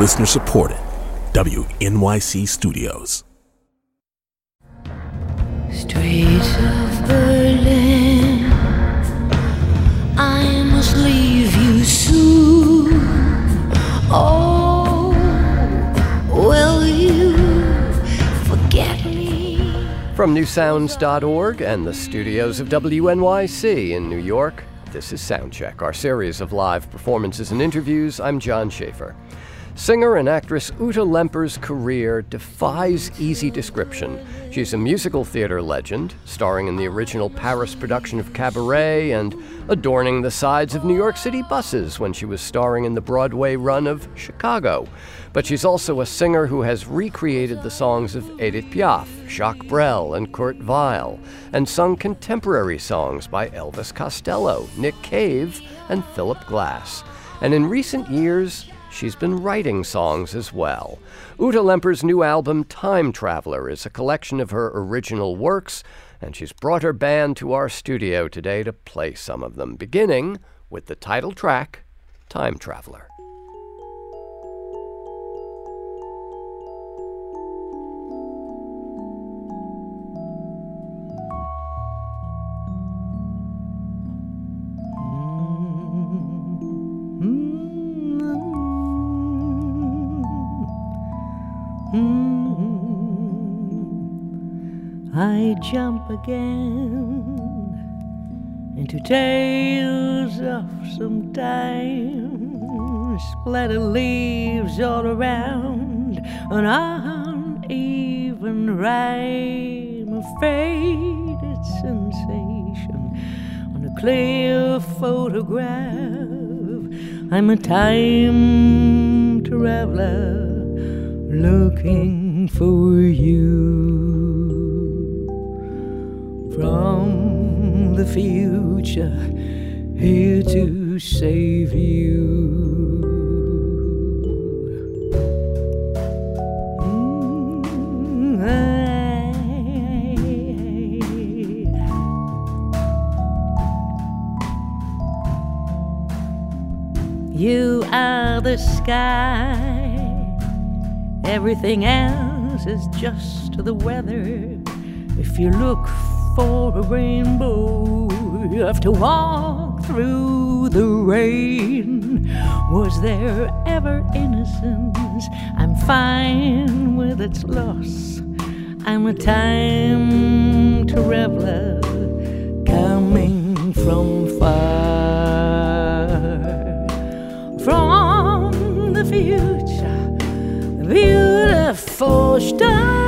Listener supported. WNYC Studios. Streets of Berlin, I must leave you soon. Oh, will you forget me? From newsounds.org and the studios of WNYC in New York, this is Soundcheck, our series of live performances and interviews. I'm John Schaefer. Singer and actress Ute Lemper's career defies easy description. She's a musical theater legend, starring in the original Paris production of Cabaret and adorning the sides of New York City buses when she was starring in the Broadway run of Chicago. But she's also a singer who has recreated the songs of Edith Piaf, Jacques Brel, and Kurt Weill, and sung contemporary songs by Elvis Costello, Nick Cave, and Philip Glass. And in recent years, She's been writing songs as well. Ute Lemper's new album, Time Traveler, is a collection of her original works, and she's brought her band to our studio today to play some of them, beginning with the title track, Time Traveler. Jump again into tales of some time. Splatter leaves all around an uneven rhyme of faded sensation on a clear photograph. I'm a time traveler looking for you the future here to save you. Mm, You are the sky, everything else is just the weather. If you look for a rainbow, you have to walk through the rain. Was there ever innocence? I'm fine with its loss. I'm a time traveler coming from far, from the future, beautiful star.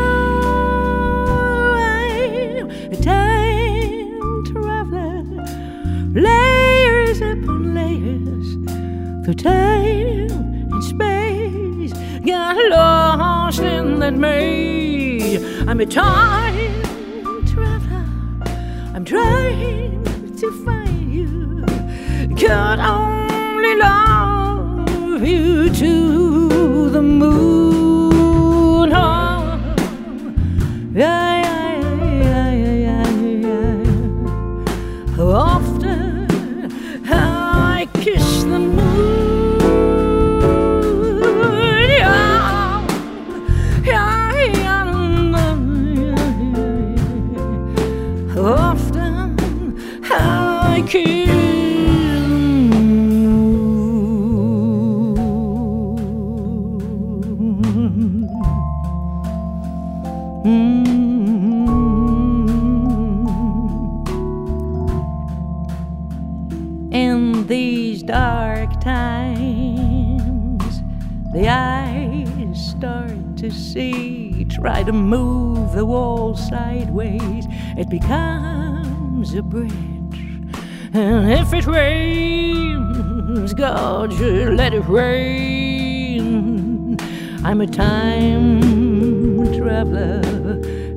Through time and space. Got lost in that maze. I'm a time traveler. I'm trying to find you. Could only love you to the moon. Oh, yeah. Try to move the wall sideways, it becomes a bridge. And if it rains, God should let it rain. I'm a time traveler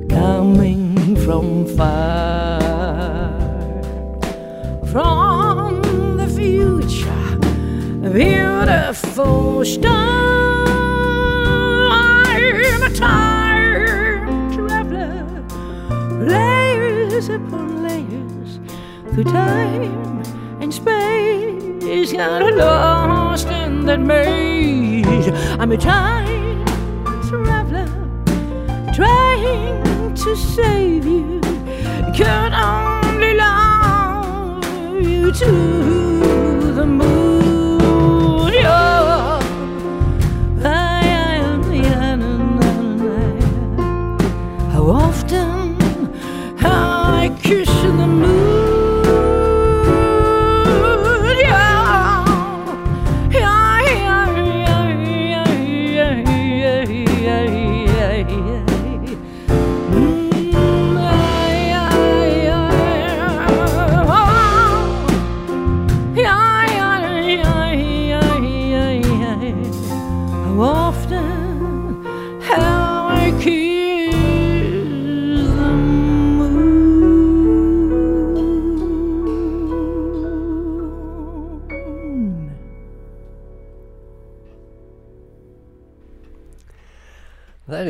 coming from far, from the future, beautiful star. Layers upon layers through time and space. Got lost in that maze. I'm a time traveler trying to save you. Could only love you to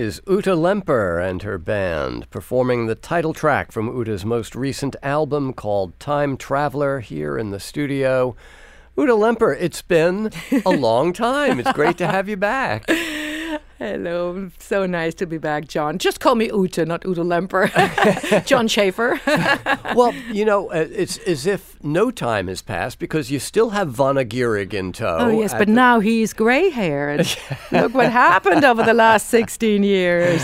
is Ute Lemper and her band performing the title track from Ute's most recent album called Time Traveler here in the studio. Ute Lemper, it's been a long time. It's great to have you back. Hello, so nice to be back, John. Just call me Ute, not Ute Lemper. John Schaefer. Well, you know, uh, it's as if no time has passed because you still have Vana Gierig in tow. Oh, yes, but the- now he's grey haired. Look what happened over the last 16 years.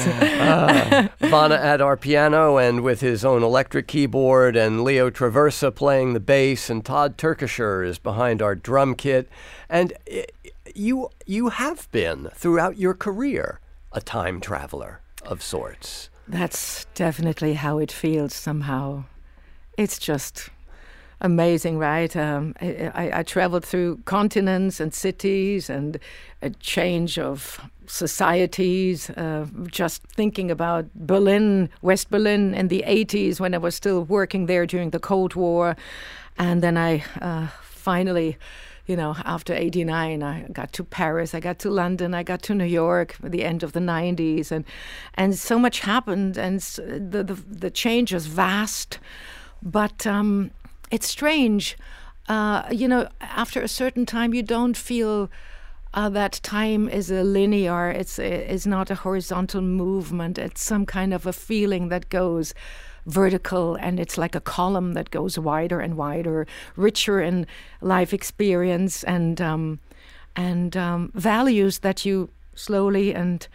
Vana at our piano and with his own electric keyboard, and Leo Traversa playing the bass, and Todd Turkisher is behind our drum kit. And i- you, you have been throughout your career a time traveler of sorts. That's definitely how it feels somehow. It's just amazing, right? Um, I, I, traveled through continents and cities and a change of societies. Uh, just thinking about Berlin, West Berlin in the 80s when I was still working there during the Cold War. And then I uh, finally you know, after 89, I got to Paris, I got to London, I got to New York at the end of the 90s, and, and so much happened, and the, the, the change was vast. But um, it's strange. Uh, you know, after a certain time, you don't feel uh, that time is a linear, it's, it's not a horizontal movement, it's some kind of a feeling that goes vertical and it's like a column that goes wider and wider, richer in life experience and um, and um, values that you slowly and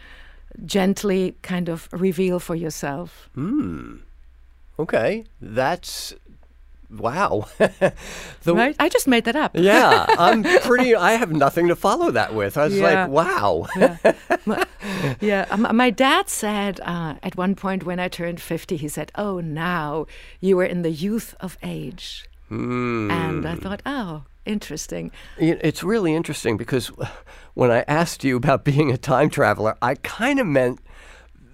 gently kind of reveal for yourself. Okay, that's wow. the, Right? I just made that up. Yeah, I'm pretty. I have nothing to follow that with. I was Yeah. like, wow. yeah, um, my dad said uh, at one point when I turned 50, he said, Oh, now you were in the youth of age. And I thought, Oh, interesting. It's really interesting because when I asked you about being a time traveler, I kind of meant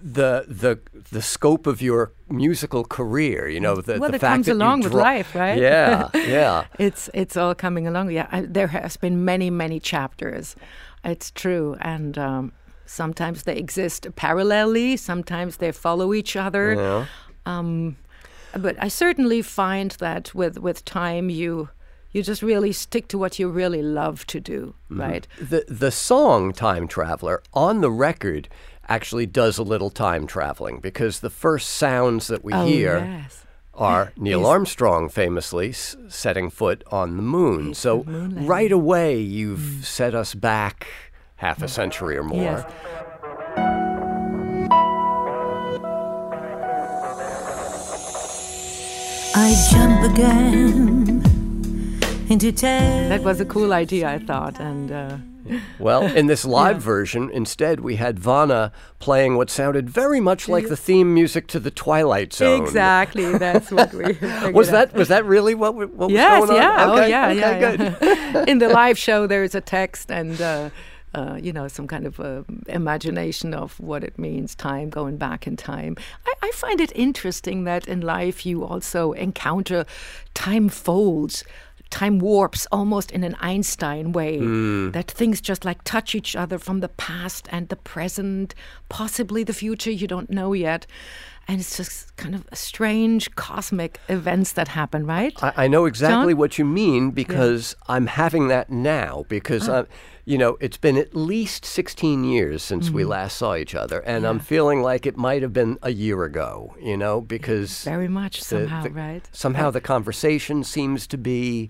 the the the scope of your musical career. You know, the, Well, the it fact comes that you along with draw- life, right? Yeah, yeah. It's it's all coming along. Yeah, I, there has been many many chapters. It's true, and um, sometimes they exist parallelly. Sometimes they follow each other. Yeah. Um, but I certainly find that with with time, you you just really stick to what you really love to do, Mm-hmm. right? The the song "Time Traveler" on the record actually does a little time traveling because the first sounds that we Oh, hear yes. are Neil Is- Armstrong famously s- setting foot on the moon. So moon right away you've set us back half a century or more. Yes. I jump again into time. That was a cool idea, I thought, and. Uh, Well, in this live version, instead we had Vana playing what sounded very much like the theme music to the Twilight Zone. Exactly, that's what we. Was out. that was that really what, w- what Yes, was going on? yeah, Okay, oh yeah, okay, yeah. good. In the live show, there is a text and. Uh, uh, you know, some kind of uh, imagination of what it means, time, going back in time. I, I find it interesting that in life you also encounter time folds, time warps almost in an Einstein way. Hmm. That things just like touch each other from the past and the present, possibly the future, you don't know yet. And it's just kind of strange cosmic events that happen, right? I, I know exactly John? what you mean because I'm having that now because Ah. I'm, you know, it's been at least 16 years since Mm-hmm. we last saw each other, and I'm feeling like it might have been a year ago, you know, because Very much the- somehow, the- right? Somehow the conversation seems to be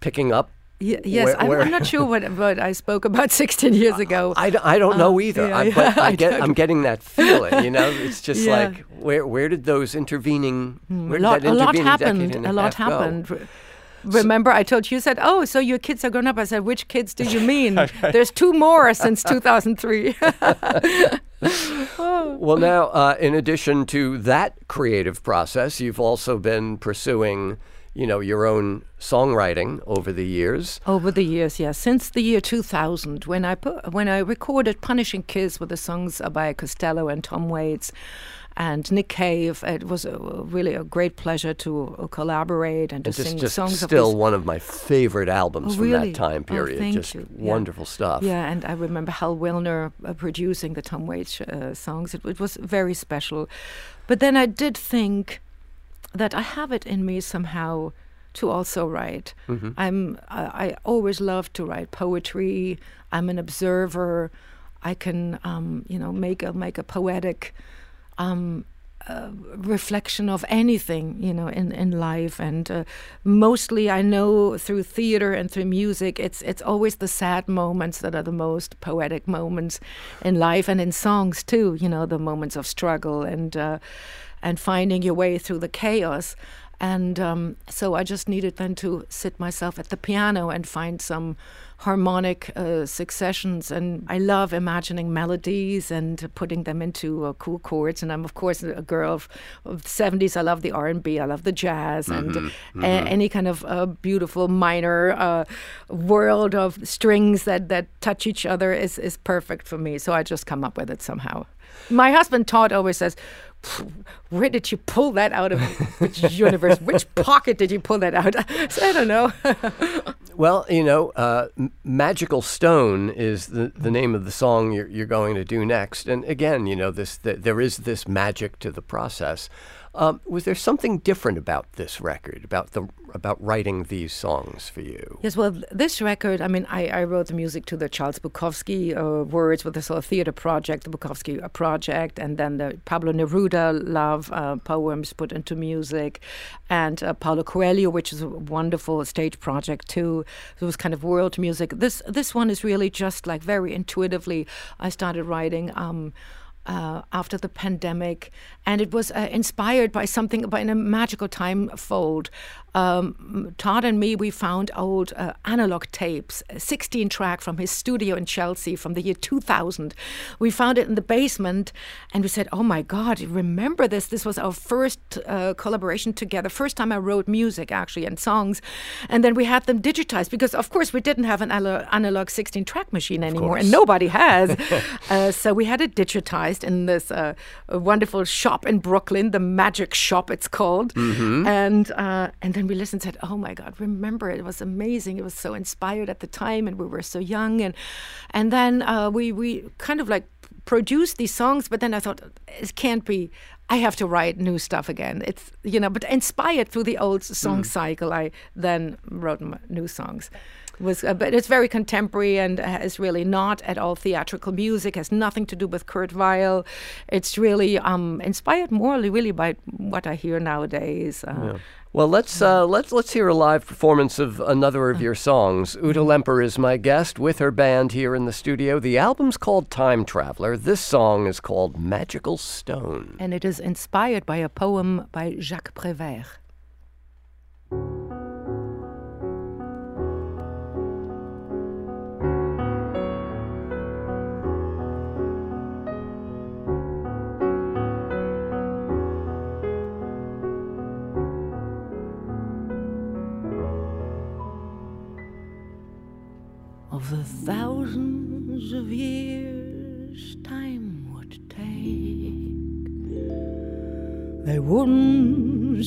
picking up. Ye- yes, where- I'm, I'm not sure what, what I spoke about 16 years ago. I, I don't know either, Uh, yeah, I, but I I get, I'm getting that feeling, you know. It's just Yeah. like where where did those intervening where a did lot, that a lot happened. and A lot go? happened. Re- Remember, I told you, you said, "Oh, so your kids are grown up." I said, "Which kids do you mean?" There's two more since 2003. Well, now, uh, in addition to that creative process, you've also been pursuing, you know, your own songwriting over the years. Over the years, yes, since the year 2000, when I put, when I recorded "Punishing Kiss" with the songs by Costello and Tom Waits. And Nick Cave, it was a, really a great pleasure to uh, collaborate and to And just, sing just songs of still these one of my favorite albums Oh, from that time Oh, period. thank just you. Yeah. wonderful stuff. Yeah, and I remember Hal Willner uh, producing the Tom Waits uh, songs. It, it was very special. But then I did think that I have it in me somehow to also write. Mm-hmm. I'm I, I always love to write poetry. I'm an observer. I can um, you know make a make a poetic um, uh, reflection of anything you know in, in life and uh, mostly I know through theater and through music it's it's always the sad moments that are the most poetic moments in life and in songs too you know the moments of struggle and uh, and finding your way through the chaos and um, so I just needed then to sit myself at the piano and find some harmonic uh, successions. And I love imagining melodies and putting them into uh, cool chords. And I'm of course a girl of, of the 70s. I love the R&B. I love the jazz and a- any kind of uh, beautiful minor uh, world of strings that that touch each other is is perfect for me. So I just come up with it somehow. My husband Todd always says, "Where did you pull that out of? Which universe? Which pocket did you pull that out?" so I don't know. Well, you know, uh, Magical Stone is the, the name of the song you're, you're going to do next. And again, you know, this th- there is this magic to the process. Um, was there something different about this record, about the about writing these songs for you? Yes, well, this record, I mean, I, I wrote the music to the Charles Bukowski uh, words with the sort of theater project, the Bukowski uh, project, and then the Pablo Neruda love uh, poems put into music, and uh, Paulo Coelho, which is a wonderful stage project too. It was kind of world music. This this one is really just like very intuitively. I started writing. Um, uh, after the pandemic, and it was uh, inspired by something by in a magical time fold. Um, Todd and me, we found old uh, analog tapes, 16 track from his studio in Chelsea from the year 2000. We found it in the basement, and we said, "Oh my God, remember this? This was our first uh, collaboration together. First time I wrote music actually and songs, and then we had them digitized because, of course, we didn't have an ana- analog 16 track machine anymore, and nobody has. uh, so we had it digitized in this uh, wonderful shop in Brooklyn, the Magic Shop, it's called. And uh, and then we listened and said, "Oh my God, remember it was amazing. It was so inspired at the time, and we were so young." And and then uh, we we kind of like produced these songs, but then I thought it can't be. I have to write new stuff again. It's you know, but inspired through the old song cycle, I then wrote m- new songs. It was uh, but it's very contemporary and uh, is really not at all theatrical music. Has nothing to do with Kurt Weill. It's really um, inspired more really by what I hear nowadays. Uh, Well, let's uh, let's let's hear a live performance of another of your songs. Ute Lemper is my guest with her band here in the studio. The album's called Time Traveler. This song is called Magical Stone. and it is inspired by a poem by Jacques Prévert.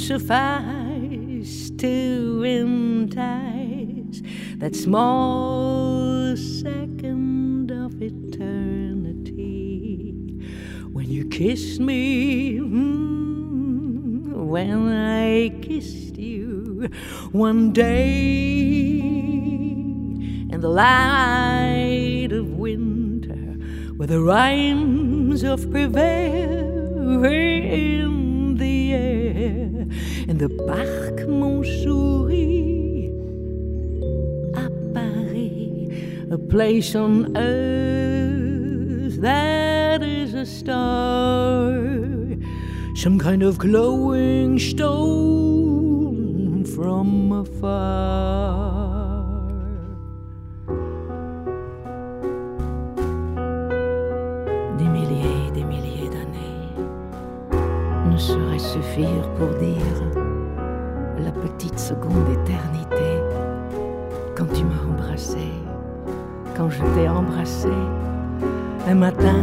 Suffice to entice that small second of eternity when you kissed me. mm, when I kissed you one day in the light of winter, where the rhymes of prevail the parc Montsouris, à Paris, a place on earth that is a star, some kind of glowing stone from afar. Des milliers, des milliers d'années ne sauraient suffire pour dire seconde éternité quand tu m'as embrassé, quand je t'ai embrassé un matin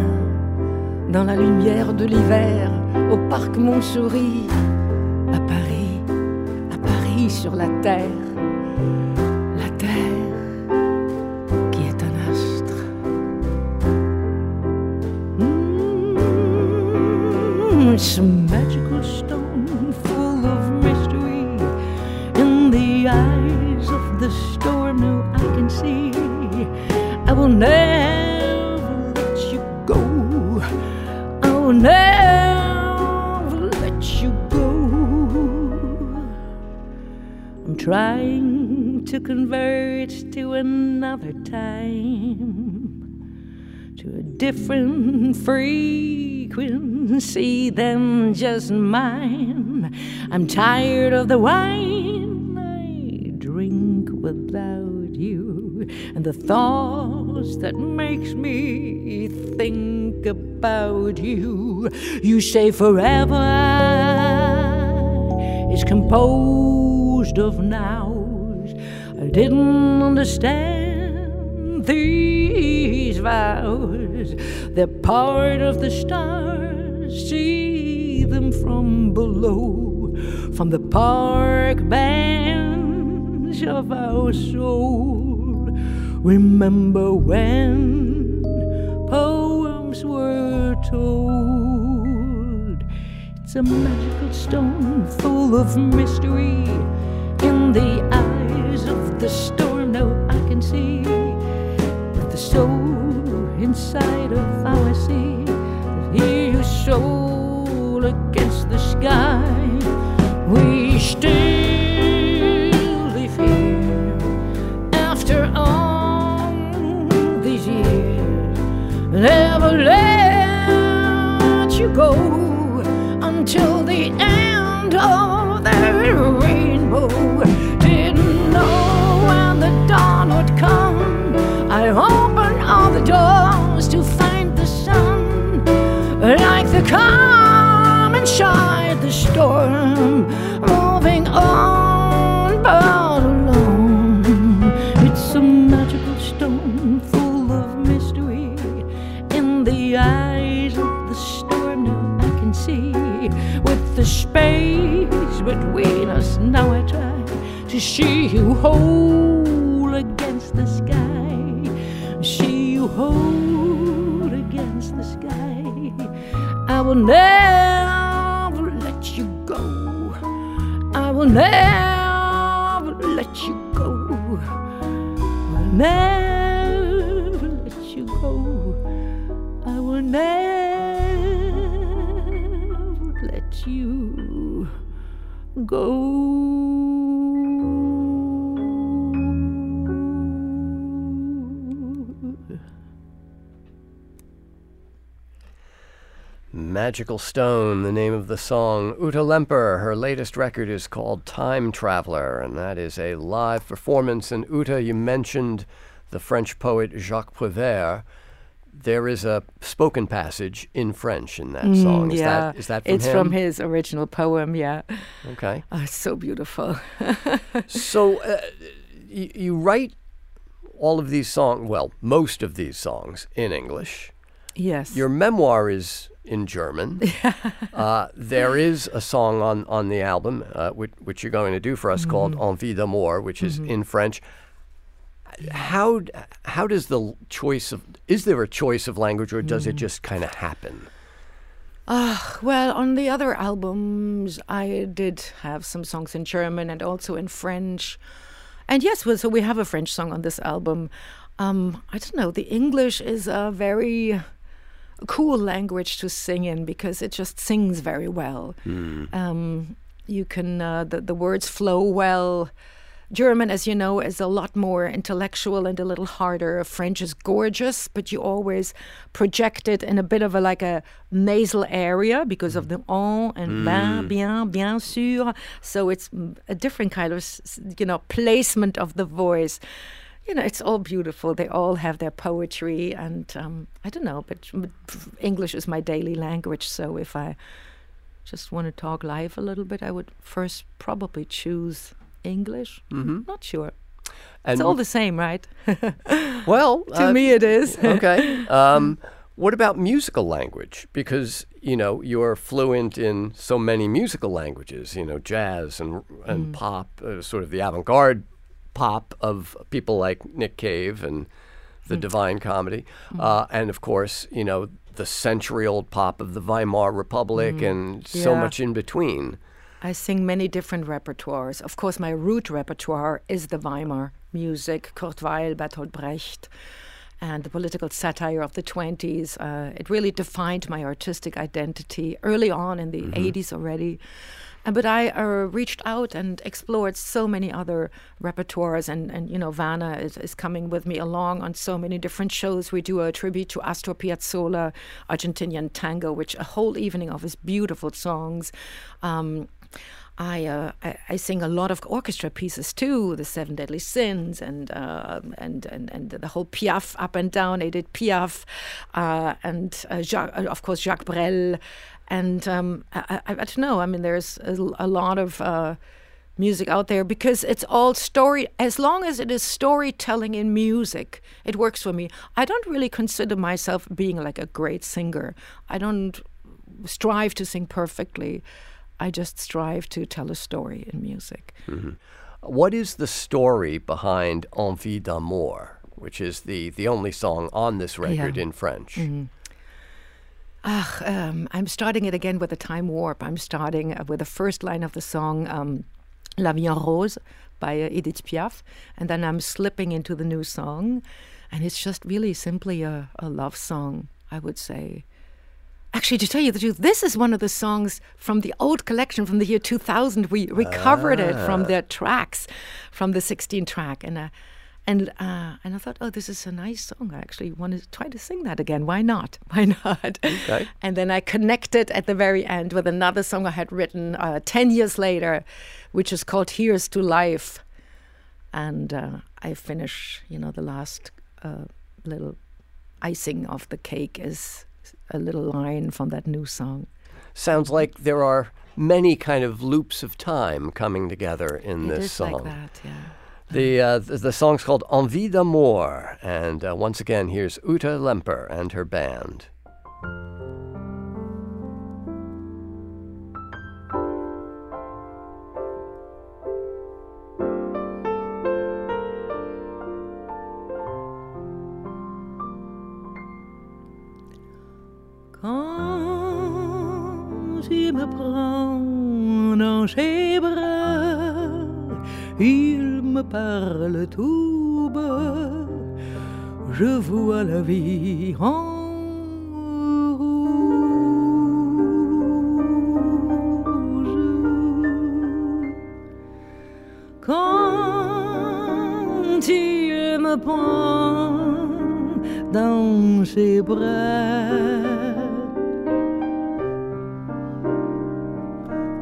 dans la lumière de l'hiver au parc Montsouris à Paris, à Paris sur la terre, la terre qui est un astre. Mm, will never let you go. I will never let you go. I'm trying to convert to another time, to a different frequency than just mine. I'm tired of the wine I drink without and the thoughts that makes me think about you. You say forever is composed of nows. I didn't understand these vows. They're part of the stars. See them from below, from the park bench of our soul. Remember when poems were told. It's a magical stone full of mystery in the eyes of the storm. Now I can see with the soul inside of our sea. Hear your soul against the sky. We Never let you go until the end of the rainbow. Didn't know when the dawn would come. I opened all the doors to find the sun, like the calm inside the storm, moving on to see you whole against the sky. See you whole against the sky. I will never let you go. I will never let you go. Never Magical Stone, the name of the song. Ute Lemper, her latest record is called Time Traveler, and that is a live performance. And Ute, you mentioned the French poet Jacques Prévert. There is a spoken passage in French in that song. Is Mm, yeah, that, is that from it's him? from his original poem. Yeah, Okay. oh, it's so beautiful. So uh, you, you write all of these songs, well, most of these songs in English. yes. Your memoir is in German. uh, there is a song on, on the album, uh, which, which you're going to do for us, called Mm-hmm. Envie d'amour, which is in French. How how does the choice of is there a choice of language or does Mm. it just kind of happen? Uh, well, on the other albums, I did have some songs in German and also in French. And yes, well, so we have a French song on this album. Um, I don't know, the English is a very cool language to sing in because it just sings very well. Mm. Um, you can, uh, the, the words flow well. German, as you know, is a lot more intellectual and a little harder. French is gorgeous, but you always project it in a bit of a like a nasal area because of the on and ben, bien, bien sûr. So it's a different kind of, you know, placement of the voice. You know, it's all beautiful. They all have their poetry, and um, I don't know, but, English is my daily language. So if I just want to talk live a little bit, I would first probably choose English. Mm-hmm. Not sure. And It's all the same, right? well, to uh, me, it is. okay. Um, what about musical language? Because you know you're fluent in so many musical languages. You know, jazz and and pop, uh, sort of the avant-garde pop of people like Nick Cave and the Divine Comedy, uh, and of course, you know the century-old pop of the Weimar Republic, and so Yeah. much in between. I sing many different repertoires. Of course, my root repertoire is the Weimar music, Kurt Weill, Bertolt Brecht, and the political satire of the 20s. Uh, it really defined my artistic identity early on in the 80s already. Uh, but I uh, reached out and explored so many other repertoires, and, and you know, Vana is, is coming with me along on so many different shows. We do a tribute to Astor Piazzolla, Argentinian tango, which a whole evening of his beautiful songs. Um, I, uh, I I sing a lot of orchestra pieces too, the Seven Deadly Sins, and uh, and, and and the whole Piaf up and down, Edith Piaf, uh, and uh, Jacques, uh, of course Jacques Brel, and um, I, I, I don't know. I mean, there's a, a lot of uh, music out there because it's all story. As long as it is storytelling in music, it works for me. I don't really consider myself being like a great singer. I don't strive to sing perfectly. I just strive to tell a story in music. What is the story behind Envie d'amour, which is the, the only song on this record Yeah. in French? Ah, um, I'm starting it again with a time warp. I'm starting uh, with the first line of the song um, La Vie en Rose by uh, Edith Piaf, and then I'm slipping into the new song, and it's just really simply a, a love song, I would say. Actually, to tell you the truth, this is one of the songs from the old collection from the year 2000. We recovered it from the tracks, from the 16 track, and uh, and uh, and I thought, oh, this is a nice song. I actually want to try to sing that again. Why not? Why not? Okay. And then I connected at the very end with another song I had written uh, 10 years later, which is called Here's to Life. And uh, I finish, you know, the last uh, little icing of the cake is a little line from that new song. Sounds like there are many kind of loops of time coming together in It this is song. like that, yeah. The, uh, the song's called Envie d'amour, and uh, once again, here's Ute Lemper and her band. Parle tout bas, je vois la vie en. Quand il me prend dans ses bras,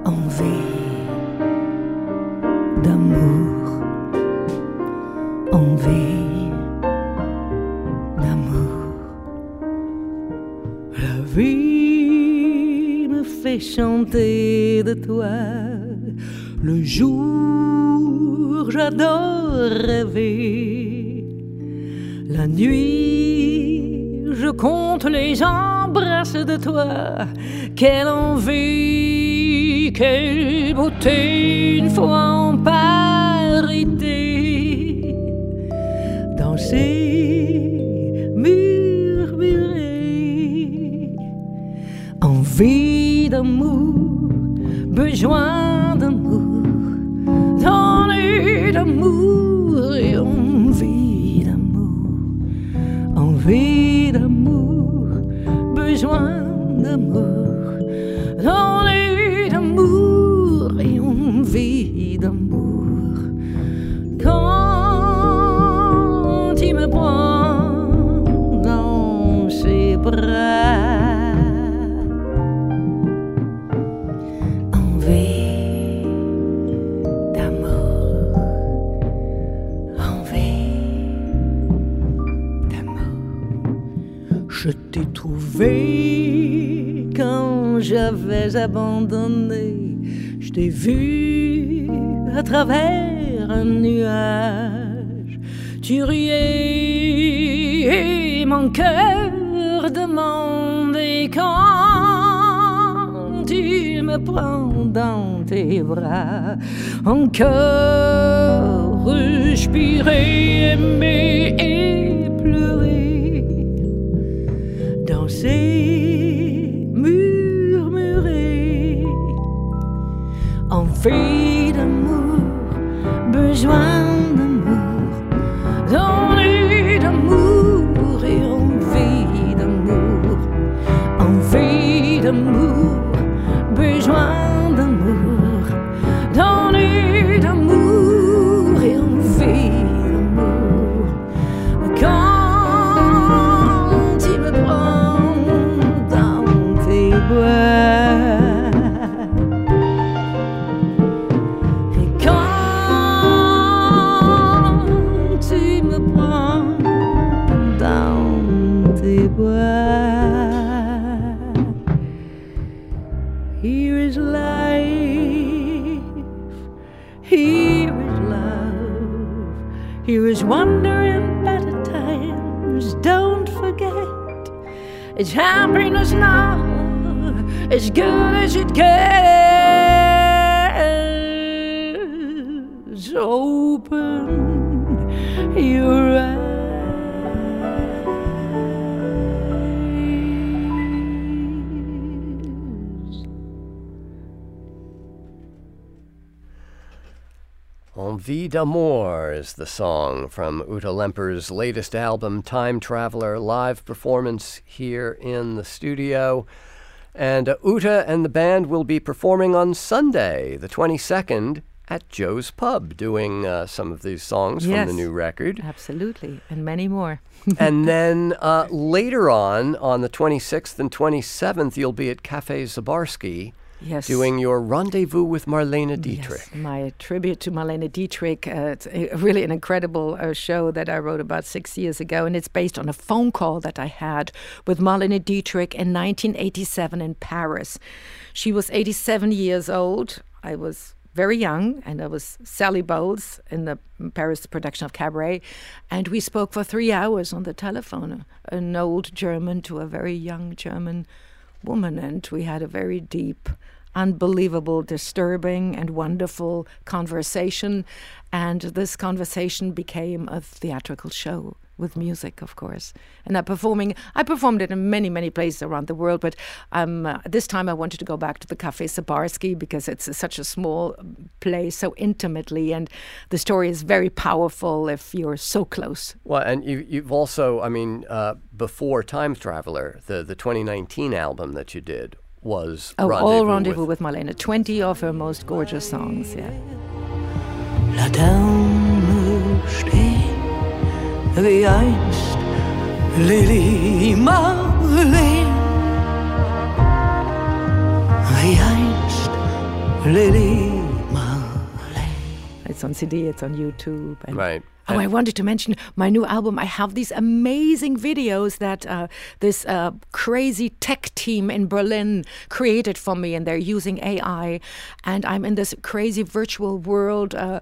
envie d'amour, d'amour. La vie me fait chanter de toi. Le jour, j'adore rêver. La nuit, je compte les embrasses de toi. Quelle envie, quelle beauté, une fois en parité. Danser, murmurer, envie d'amour, besoin Je t'ai trouvé quand j'avais abandonné. Je t'ai vu à travers un nuage. Tu riais et mon cœur demandait quand tu me prends dans tes bras. Encore respirer, aimer et pleurer. Danser, murmurer. Envie d'amour, besoin here is wonder in better times. Don't forget, it's happiness now, as good as it gets. Open your eyes. Envie d'amour is the song from Ute Lemper's latest album, Time Traveler, live performance here in the studio. And uh, Ute and the band will be performing on Sunday, the 22nd, at Joe's Pub, doing uh, some of these songs from the new record. Absolutely, and many more. and then uh, later on, on the 26th and 27th, you'll be at Cafe Sabarsky Yes. doing your rendezvous with Marlene Dietrich. Yes, my tribute to Marlene Dietrich. Uh, it's a, really an incredible uh, show that I wrote about six years ago, and it's based on a phone call that I had with Marlene Dietrich in 1987 in Paris. She was 87 years old. I was very young, and I was Sally Bowles in the Paris production of Cabaret, and we spoke for three hours on the telephone. An old German to a very young German woman, and we had a very deep, unbelievable, disturbing, and wonderful conversation. And this conversation became a theatrical show with music, of course. And I performing, I performed it in many, many places around the world. But um, uh, this time I wanted to go back to the Cafe Sabarsky because it's such a small place, so intimately, and the story is very powerful if you're so close. Well, and you, you've also, I mean, uh, before Time Traveler, the, the 2019 album that you did was Oh, Rendezvous all rendezvous with, with Marlene. Twenty of her most gorgeous songs. Yeah. Laterne stehen wie einst Lili Marleen. Wie einst Lili Marleen. It's on CD, it's on YouTube. And Right. Oh, I wanted to mention my new album. I have these amazing videos that uh, this uh, crazy tech team in Berlin created for me, and they're using AI. And I'm in this crazy virtual world, uh,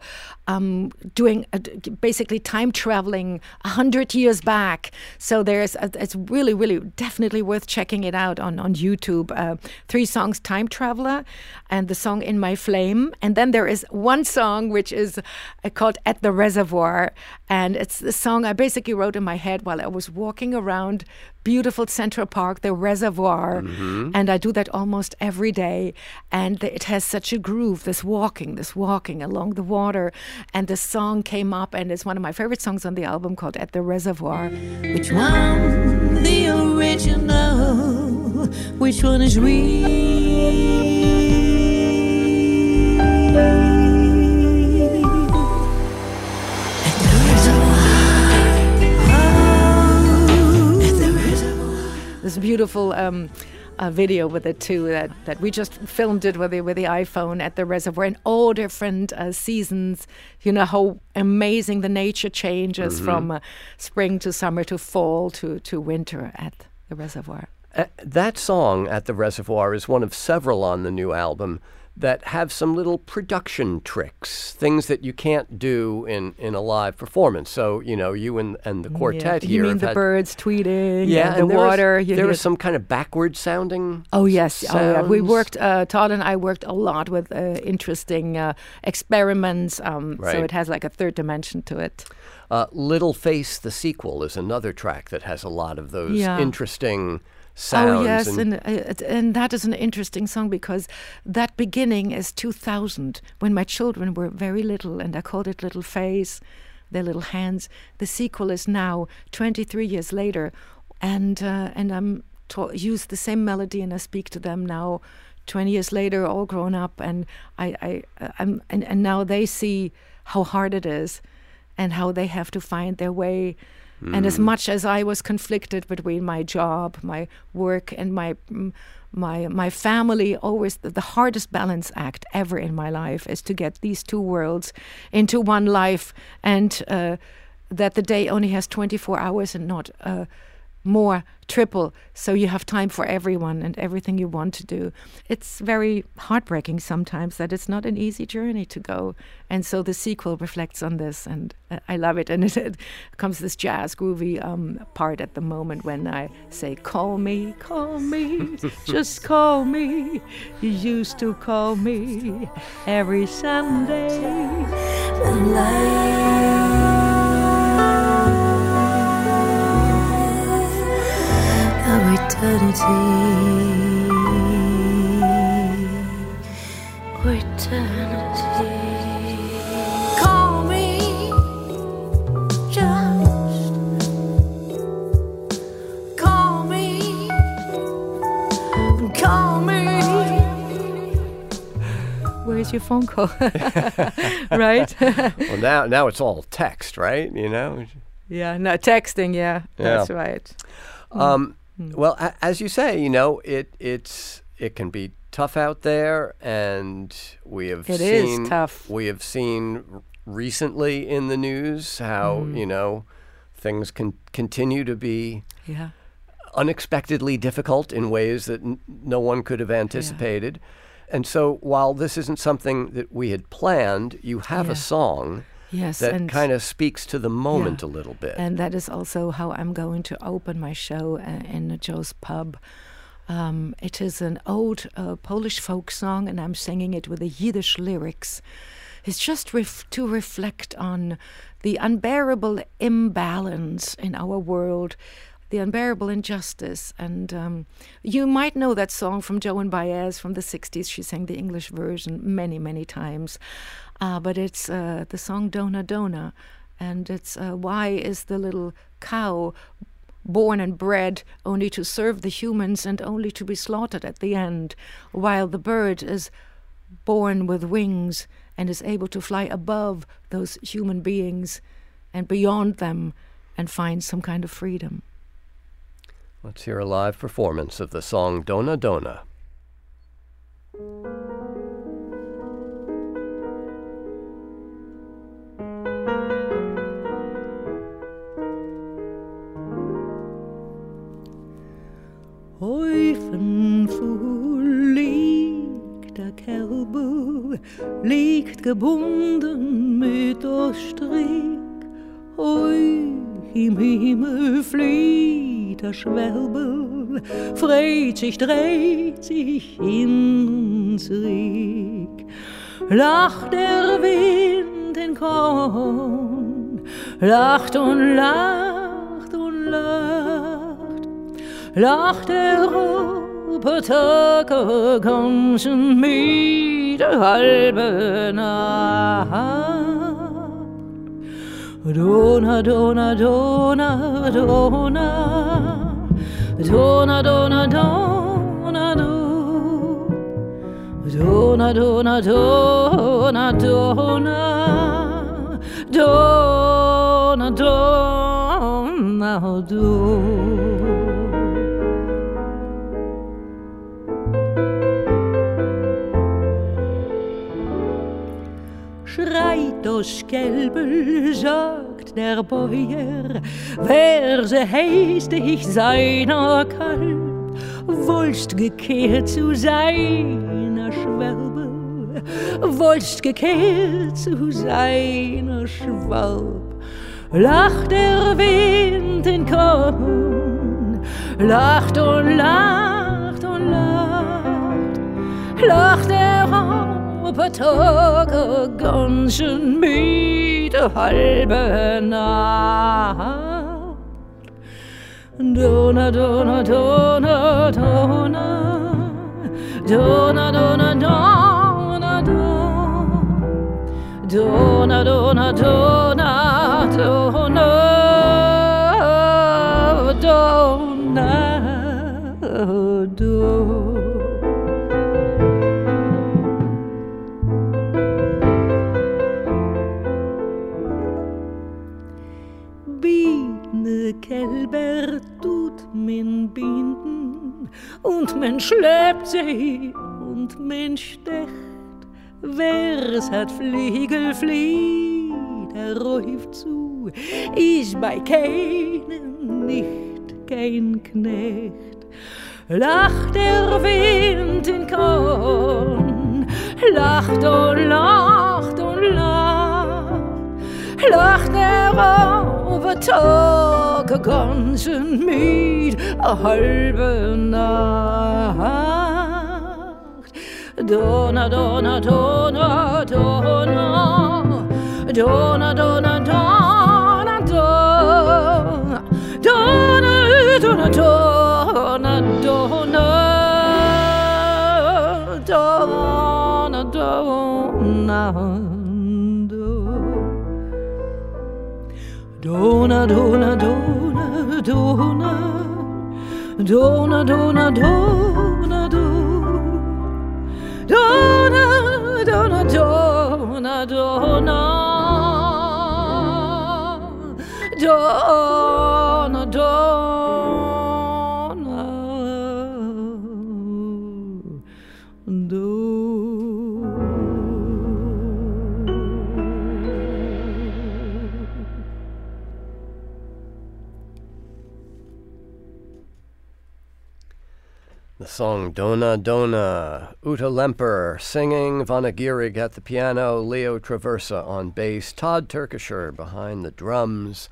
um, doing uh, basically time traveling a hundred years back. So there's a, it's really, really, definitely worth checking it out on on YouTube. Uh, three songs, Time Traveler, and the song In My Flame, and then there is one song which is uh, called At the Reservoir And it's the song I basically wrote in my head while I was walking around beautiful Central Park, the reservoir. Mm-hmm. And I do that almost every day. And it has such a groove, this walking, this walking along the water. And the song came up, and it's one of my favorite songs on the album called At the Reservoir. Which one, the original? Which one is real? This beautiful um, uh, video with it too that, that we just filmed it with the with the iPhone at the reservoir in all different uh, seasons. You know how amazing the nature changes from uh, spring to summer to fall to to winter at the reservoir. Uh, that song at the reservoir is one of several on the new album that have some little production tricks, things that you can't do in, in a live performance. So you know, you and and the quartet Yeah. here You mean the had, birds tweeting? yeah, and the there was- water. you there was some kind of backward sounding. Oh yes, oh, yeah. we worked. Uh, Todd and I worked a lot with uh, interesting uh, experiments. Um, So it has like a third dimension to it. Uh, Little Face, the sequel, is another track that has a lot of those Yeah. interesting sounds. oh yes, and, and uh, and that is an interesting song because that beginning is 2000 when my children were very little, and I called it Little Face, their little hands. The sequel is now 23 years later, and uh, and I'm to- use the same melody and I speak to them now. 20 years later, all grown up, and I, I, uh, I'm, and, and now they see how hard it is, and how they have to find their way. And as much as I was conflicted between my job, my work, and my mm, my my family, always the, the hardest balance act ever in my life is to get these two worlds into one life, and uh, that the day only has 24 hours and not uh, more triple so you have time for everyone and everything you want to do. It's very heartbreaking sometimes that it's not an easy journey to go and so the sequel reflects on this and uh, i love it and it, it comes this jazz groovy um, part at the moment when i say call me call me just call me. You used to call me every sunday of eternity. Eternity. Call me, just call me, call me. where's your phone call right well, now now it's all text, right? You know. yeah no texting yeah, Yeah. that's right Um, Well, a- as you say, you know, it it's it can be tough out there, and we have It is seen tough. We have seen recently in the news how Mm. you know things can continue to be yeah unexpectedly difficult in ways that n- no one could have anticipated. And so, while this isn't something that we had planned, you have Yeah. a song yes that and kind of speaks to the moment Yeah. a little bit. And that is also how I'm going to open my show uh, in Joe's Pub. Um, it is an old uh, Polish folk song, and I'm singing it with the Yiddish lyrics. It's just ref- to reflect on the unbearable imbalance in our world, the unbearable injustice. And um, you might know that song from Joan Baez from the 60s. She sang the English version many, many times. Uh, but it's uh, the song Dona Dona. And it's uh, why is the little cow born and bred only to serve the humans and only to be slaughtered at the end, while the bird is born with wings and is able to fly above those human beings and beyond them and find some kind of freedom. Let's hear a live performance of the song Dona Dona. Liegt gebunden mit der Strick. Hoi, im Himmel flieht der Schwärbel, freut sich, dreht sich in uns Rick. Lacht der Wind in Korn, lacht und lacht und lacht, lacht der Roboter ganzen mit der halben Nacht. Dona, dona, dona, dona, dona, dona, dona, do. Dona, dona, dona, dona, dona, dona, do. Das Kälbel, sagt der Bäuer, wer se heißt ich seiner Kalb, wollst gekehrt zu seiner Schwalbe, wollst gekehrt zu seiner Schwalb, lacht der Wind in Korn, lacht und lacht und lacht, lacht der halve toget, ganske mye halve natt. Dona, dona, dona, dona. Dona, dona, dona, dona. Dona, dona, dona, dona. Und men schleppt sie und men stecht. Wer's hat Fliegel flieht, er ruft zu, ist bei keinem nicht kein Knecht. Lacht der Wind in Korn, lacht und lacht und lacht, lacht der over Tage ganzen mit a halbe Nacht. Donna, donna, donna, donna, donna, donna, donna, donna, donna, donna, donna, donna, donna, donna. Dona, dona, dona, dona, dona, dona, dona, do. Dona, dona, dona, dona, dona, dona, song Dona Dona, Ute Lemper singing, Vana Gierig at the piano, Leo Traversa on bass, Todd Turkisher behind the drums.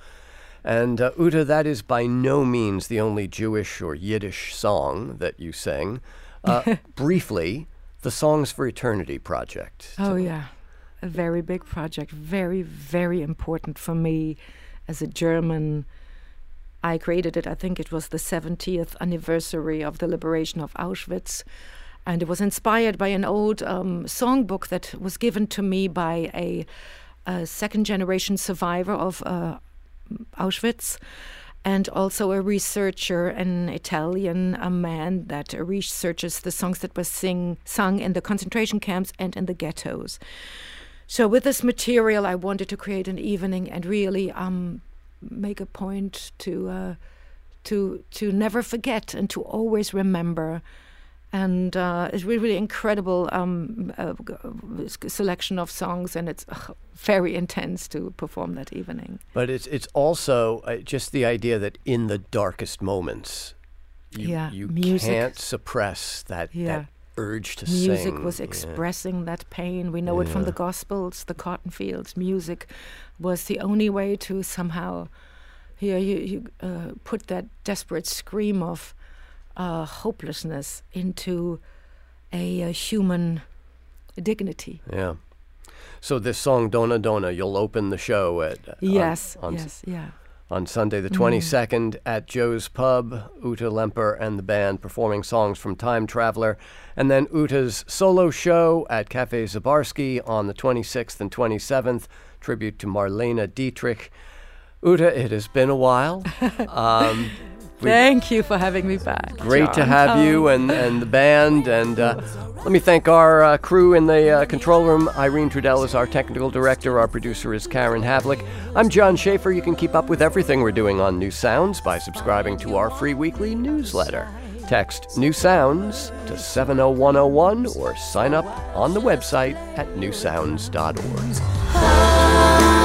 And uh, Ute, that is by no means the only Jewish or Yiddish song that you sing. Uh, briefly, the Songs for Eternity project. Oh, yeah. A very big project, very, very important for me as a German. I created it, I think it was the 70th anniversary of the liberation of Auschwitz. And it was inspired by an old um, songbook that was given to me by a, a second generation survivor of uh, Auschwitz and also a researcher, an Italian, a man that researches the songs that were sing, sung in the concentration camps and in the ghettos. So with this material, I wanted to create an evening and really um, make a point to uh, to to never forget and to always remember. And uh, it's really, really incredible um, uh, selection of songs, and it's very intense to perform that evening. But it's it's also uh, just the idea that in the darkest moments, you, yeah, you music. can't suppress that Yeah. that urge to music sing. was yeah. expressing that pain. We know it from the Gospels, the cotton fields. Music was the only way to somehow, here you, you uh, put that desperate scream of uh, hopelessness into a, uh human dignity. Yeah. So this song Dona Dona, you'll open the show at uh, Yes, on, on, yes, yeah. On Sunday the 22nd at Joe's Pub, Ute Lemper and the band performing songs from Time Traveler, and then Ute's solo show at Cafe Sabarsky on the 26th and 27th, tribute to Marlene Dietrich. Ute, it has been a while. Um, Thank you for having me back. Great to have Oh. you and, and the band. And uh, let me thank our uh, crew in the uh, control room. Irene Trudel is our technical director. Our producer is Karen Havlick. I'm John Schaefer. You can keep up with everything we're doing on New Sounds by subscribing to our free weekly newsletter. Text New Sounds to 70101 or sign up on the website at newsounds.org.